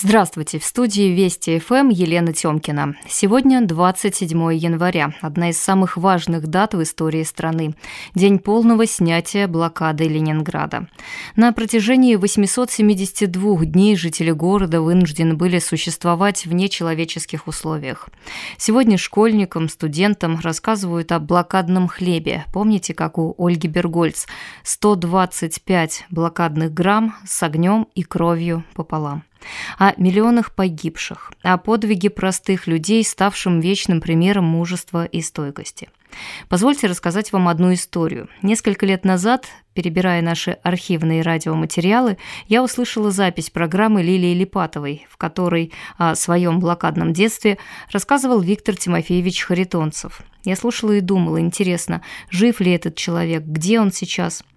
Здравствуйте, в студии Вести ФМ Елена Тёмкина. Сегодня 27 января, одна из самых важных дат в истории страны. День полного снятия блокады Ленинграда. На протяжении 872 дней жители города вынуждены были существовать в нечеловеческих условиях. Сегодня школьникам, студентам рассказывают о блокадном хлебе. Помните, как у Ольги Бергольц? 125 блокадных грамм с огнем и кровью пополам о миллионах погибших, о подвиге простых людей, ставшим вечным примером мужества и стойкости. Позвольте рассказать вам одну историю. Несколько лет назад, перебирая наши архивные радиоматериалы, я услышала запись программы Лилии Липатовой, в которой о своем блокадном детстве рассказывал Виктор Тимофеевич Харитонцев. Я слушала и думала, интересно, жив ли этот человек, где он сейчас –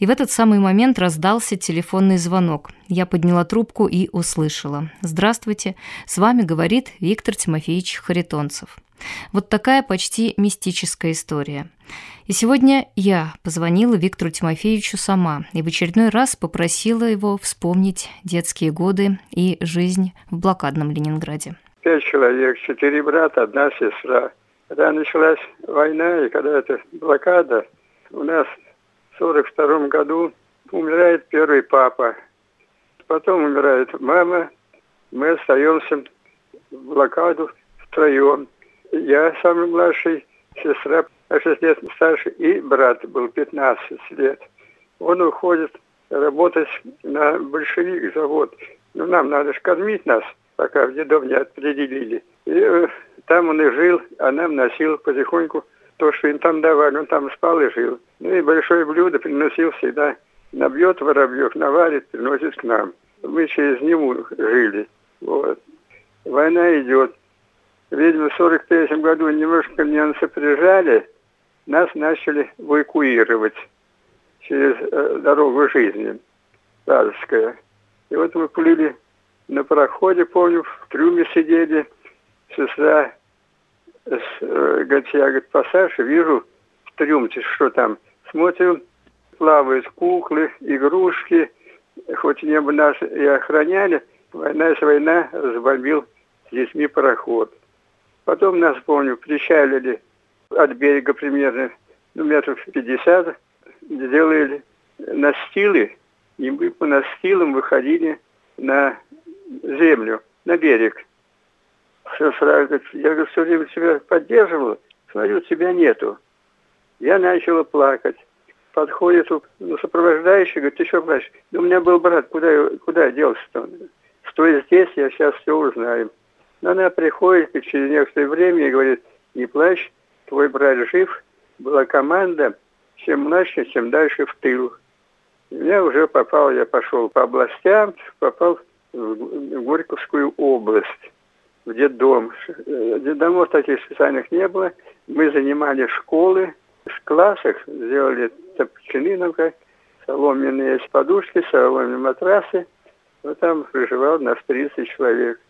и в этот самый момент раздался телефонный звонок. Я подняла трубку и услышала. «Здравствуйте, с вами говорит Виктор Тимофеевич Харитонцев». Вот такая почти мистическая история. И сегодня я позвонила Виктору Тимофеевичу сама и в очередной раз попросила его вспомнить детские годы и жизнь в блокадном Ленинграде. Пять человек, четыре брата, одна сестра. Когда началась война и когда эта блокада, у нас 1942 году умирает первый папа. Потом умирает мама. Мы остаемся в блокаду втроем. Я самый младший, сестра 6 лет старше, и брат был 15 лет. Он уходит работать на большевик завод. Ну, нам надо же кормить нас, пока в дедом не определили. И э, там он и жил, а нам носил потихоньку то, что им там давали, он там спал и жил. Ну и большое блюдо приносил всегда. Набьет воробьев, наварит, приносит к нам. Мы через него жили. Вот. Война идет. Видимо, в 43 году немножко немцы прижали, нас начали эвакуировать через э, дорогу жизни, Лазовская. И вот мы плыли на пароходе, помню, в трюме сидели, сестра говорит, я говорит, пассаж, вижу в трюмте, что там. Смотрим, плавают куклы, игрушки, хоть небо нас и охраняли, война с война разбомбил с детьми пароход. Потом нас, помню, причалили от берега примерно ну, метров 50, сделали настилы, и мы по настилам выходили на землю, на берег все сразу, я говорю, все время тебя поддерживала, смотрю, тебя нету. Я начала плакать. Подходит ну, сопровождающий, говорит, ты что плачешь? Да у меня был брат, куда, куда делся-то? Стой здесь, я сейчас все узнаю. Но она приходит через некоторое время и говорит, не плачь, твой брат жив, была команда, чем младше, тем дальше в тыл. Я уже попал, я пошел по областям, попал в Горьковскую область в детдом. Детдомов таких специальных не было. Мы занимали школы, в классах сделали топчаны, как, соломенные подушки, соломенные матрасы. Вот там проживал нас 30 человек.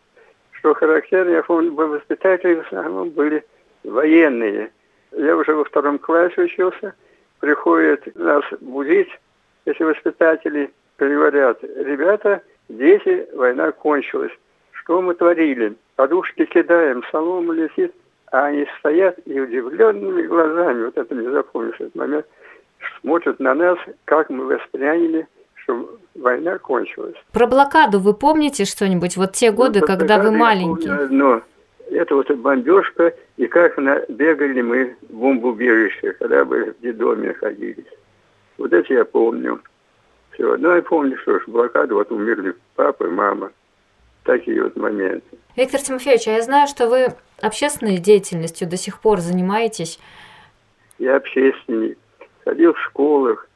Что характерно, я помню, воспитатели в основном были военные. Я уже во втором классе учился. Приходят нас будить эти воспитатели, говорят, ребята, дети, война кончилась. Что мы творили? Подушки кидаем, солома летит, а они стоят и удивленными глазами, вот это не запомнишь этот момент, смотрят на нас, как мы восприняли что война кончилась. Про блокаду вы помните что-нибудь? Вот те годы, ну, когда вы маленькие. одно. Это вот бомбежка, и как бегали мы в бомбоубежище, когда бы в детдоме находились. Вот это я помню. Все. Ну, я помню, что ж, блокаду, вот умерли папа и мама такие вот моменты. Виктор Тимофеевич, а я знаю, что вы общественной деятельностью до сих пор занимаетесь. Я общественник. Ходил в школах.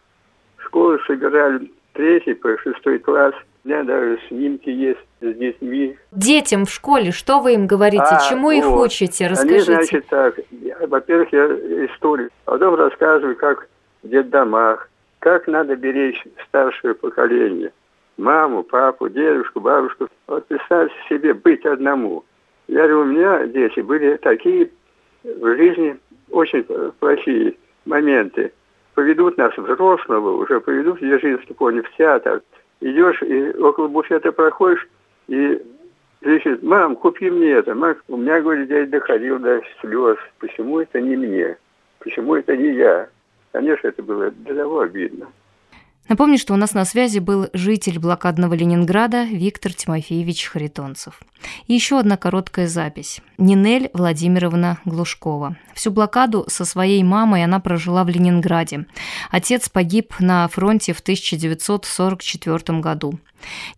Школы собирали третий по шестой класс. У меня даже снимки есть с детьми. Детям в школе, что вы им говорите? А, Чему вот. их учите? Расскажите. Они, значит, так. Во-первых, я историю. Потом рассказываю, как в детдомах, как надо беречь старшее поколение – маму, папу, дедушку, бабушку. Вот представьте себе быть одному. Я говорю, у меня дети были такие в жизни очень плохие моменты. Поведут нас взрослого, уже поведут в Дзержинский поле в театр. Идешь и около буфета проходишь, и кричит, мам, купи мне это. Мам, у меня, говорит, дядя доходил до слез. Почему это не мне? Почему это не я? Конечно, это было для того обидно. Напомню, что у нас на связи был житель блокадного Ленинграда Виктор Тимофеевич Харитонцев. И еще одна короткая запись. Нинель Владимировна Глушкова. Всю блокаду со своей мамой она прожила в Ленинграде. Отец погиб на фронте в 1944 году.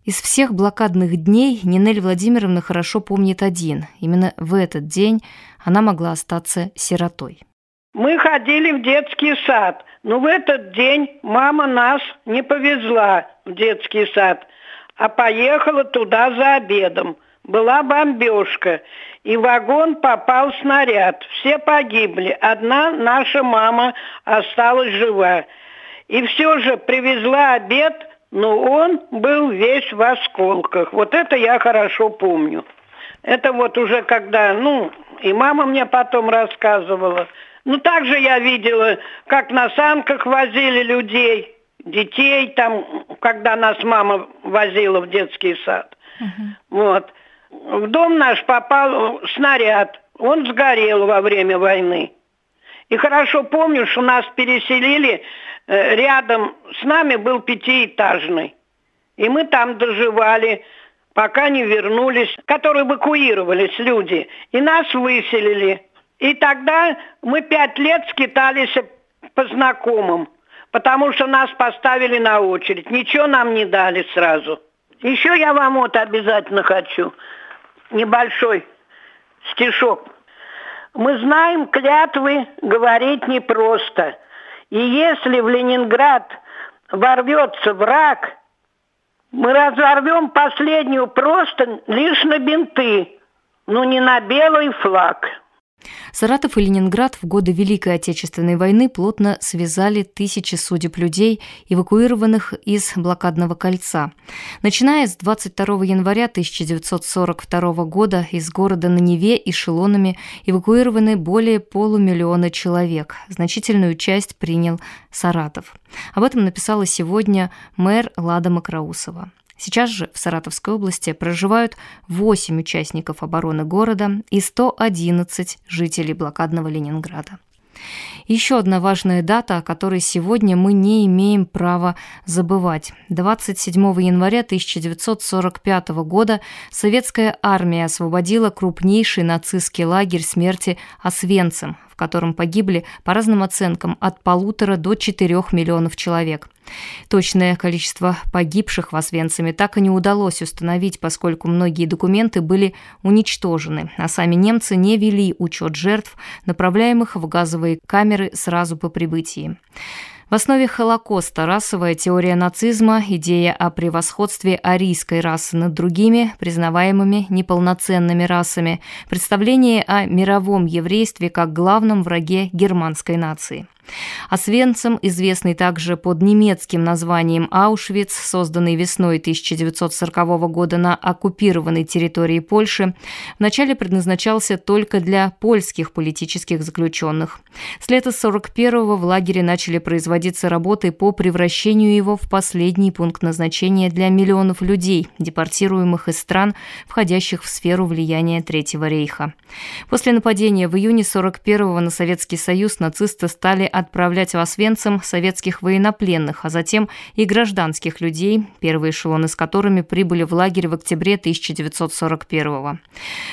Из всех блокадных дней Нинель Владимировна хорошо помнит один. Именно в этот день она могла остаться сиротой. Мы ходили в детский сад, но в этот день мама нас не повезла в детский сад, а поехала туда за обедом. Была бомбежка, и в вагон попал снаряд. Все погибли. Одна наша мама осталась жива. И все же привезла обед, но он был весь в осколках. Вот это я хорошо помню. Это вот уже когда, ну, и мама мне потом рассказывала – ну, также я видела, как на санках возили людей, детей, там, когда нас мама возила в детский сад. Uh-huh. Вот. В дом наш попал снаряд. Он сгорел во время войны. И хорошо помню, что нас переселили, э, рядом с нами был пятиэтажный. И мы там доживали, пока не вернулись, которые эвакуировались люди. И нас выселили. И тогда мы пять лет скитались по знакомым, потому что нас поставили на очередь. Ничего нам не дали сразу. Еще я вам вот обязательно хочу небольшой стишок. Мы знаем, клятвы говорить непросто. И если в Ленинград ворвется враг, мы разорвем последнюю просто лишь на бинты, но не на белый флаг. Саратов и Ленинград в годы Великой Отечественной войны плотно связали тысячи судеб людей, эвакуированных из блокадного кольца. Начиная с 22 января 1942 года из города на Неве эшелонами эвакуированы более полумиллиона человек. Значительную часть принял Саратов. Об этом написала сегодня мэр Лада Макроусова. Сейчас же в Саратовской области проживают 8 участников обороны города и 111 жителей блокадного Ленинграда. Еще одна важная дата, о которой сегодня мы не имеем права забывать. 27 января 1945 года советская армия освободила крупнейший нацистский лагерь смерти Освенцим котором погибли, по разным оценкам, от полутора до четырех миллионов человек. Точное количество погибших в Освенциме так и не удалось установить, поскольку многие документы были уничтожены, а сами немцы не вели учет жертв, направляемых в газовые камеры сразу по прибытии. В основе Холокоста расовая теория нацизма, идея о превосходстве арийской расы над другими, признаваемыми неполноценными расами, представление о мировом еврействе как главном враге германской нации. Освенцим, известный также под немецким названием Аушвиц, созданный весной 1940 года на оккупированной территории Польши, вначале предназначался только для польских политических заключенных. С лета 41-го в лагере начали производиться работы по превращению его в последний пункт назначения для миллионов людей, депортируемых из стран, входящих в сферу влияния Третьего рейха. После нападения в июне 41-го на Советский Союз нацисты стали отправлять в Освенцим советских военнопленных, а затем и гражданских людей, первые эшелоны с которыми прибыли в лагерь в октябре 1941 -го.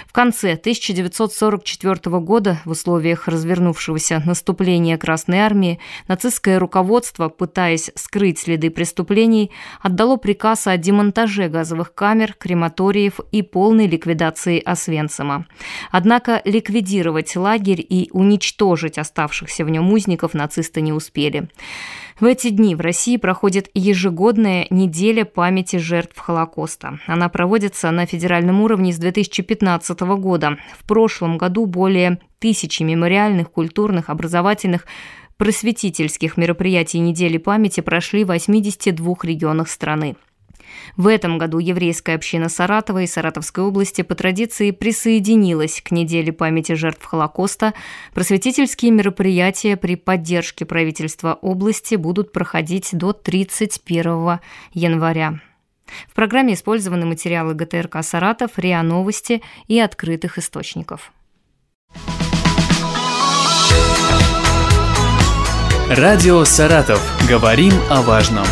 В конце 1944 года в условиях развернувшегося наступления Красной Армии нацистское руководство, пытаясь скрыть следы преступлений, отдало приказ о демонтаже газовых камер, крематориев и полной ликвидации Освенцима. Однако ликвидировать лагерь и уничтожить оставшихся в нем узников нацисты не успели. В эти дни в России проходит ежегодная неделя памяти жертв Холокоста. Она проводится на федеральном уровне с 2015 года. В прошлом году более тысячи мемориальных, культурных, образовательных, просветительских мероприятий недели памяти прошли в 82 регионах страны. В этом году еврейская община Саратова и Саратовской области по традиции присоединилась к неделе памяти жертв Холокоста. Просветительские мероприятия при поддержке правительства области будут проходить до 31 января. В программе использованы материалы ГТРК «Саратов», РИА Новости и открытых источников. Радио «Саратов». Говорим о важном.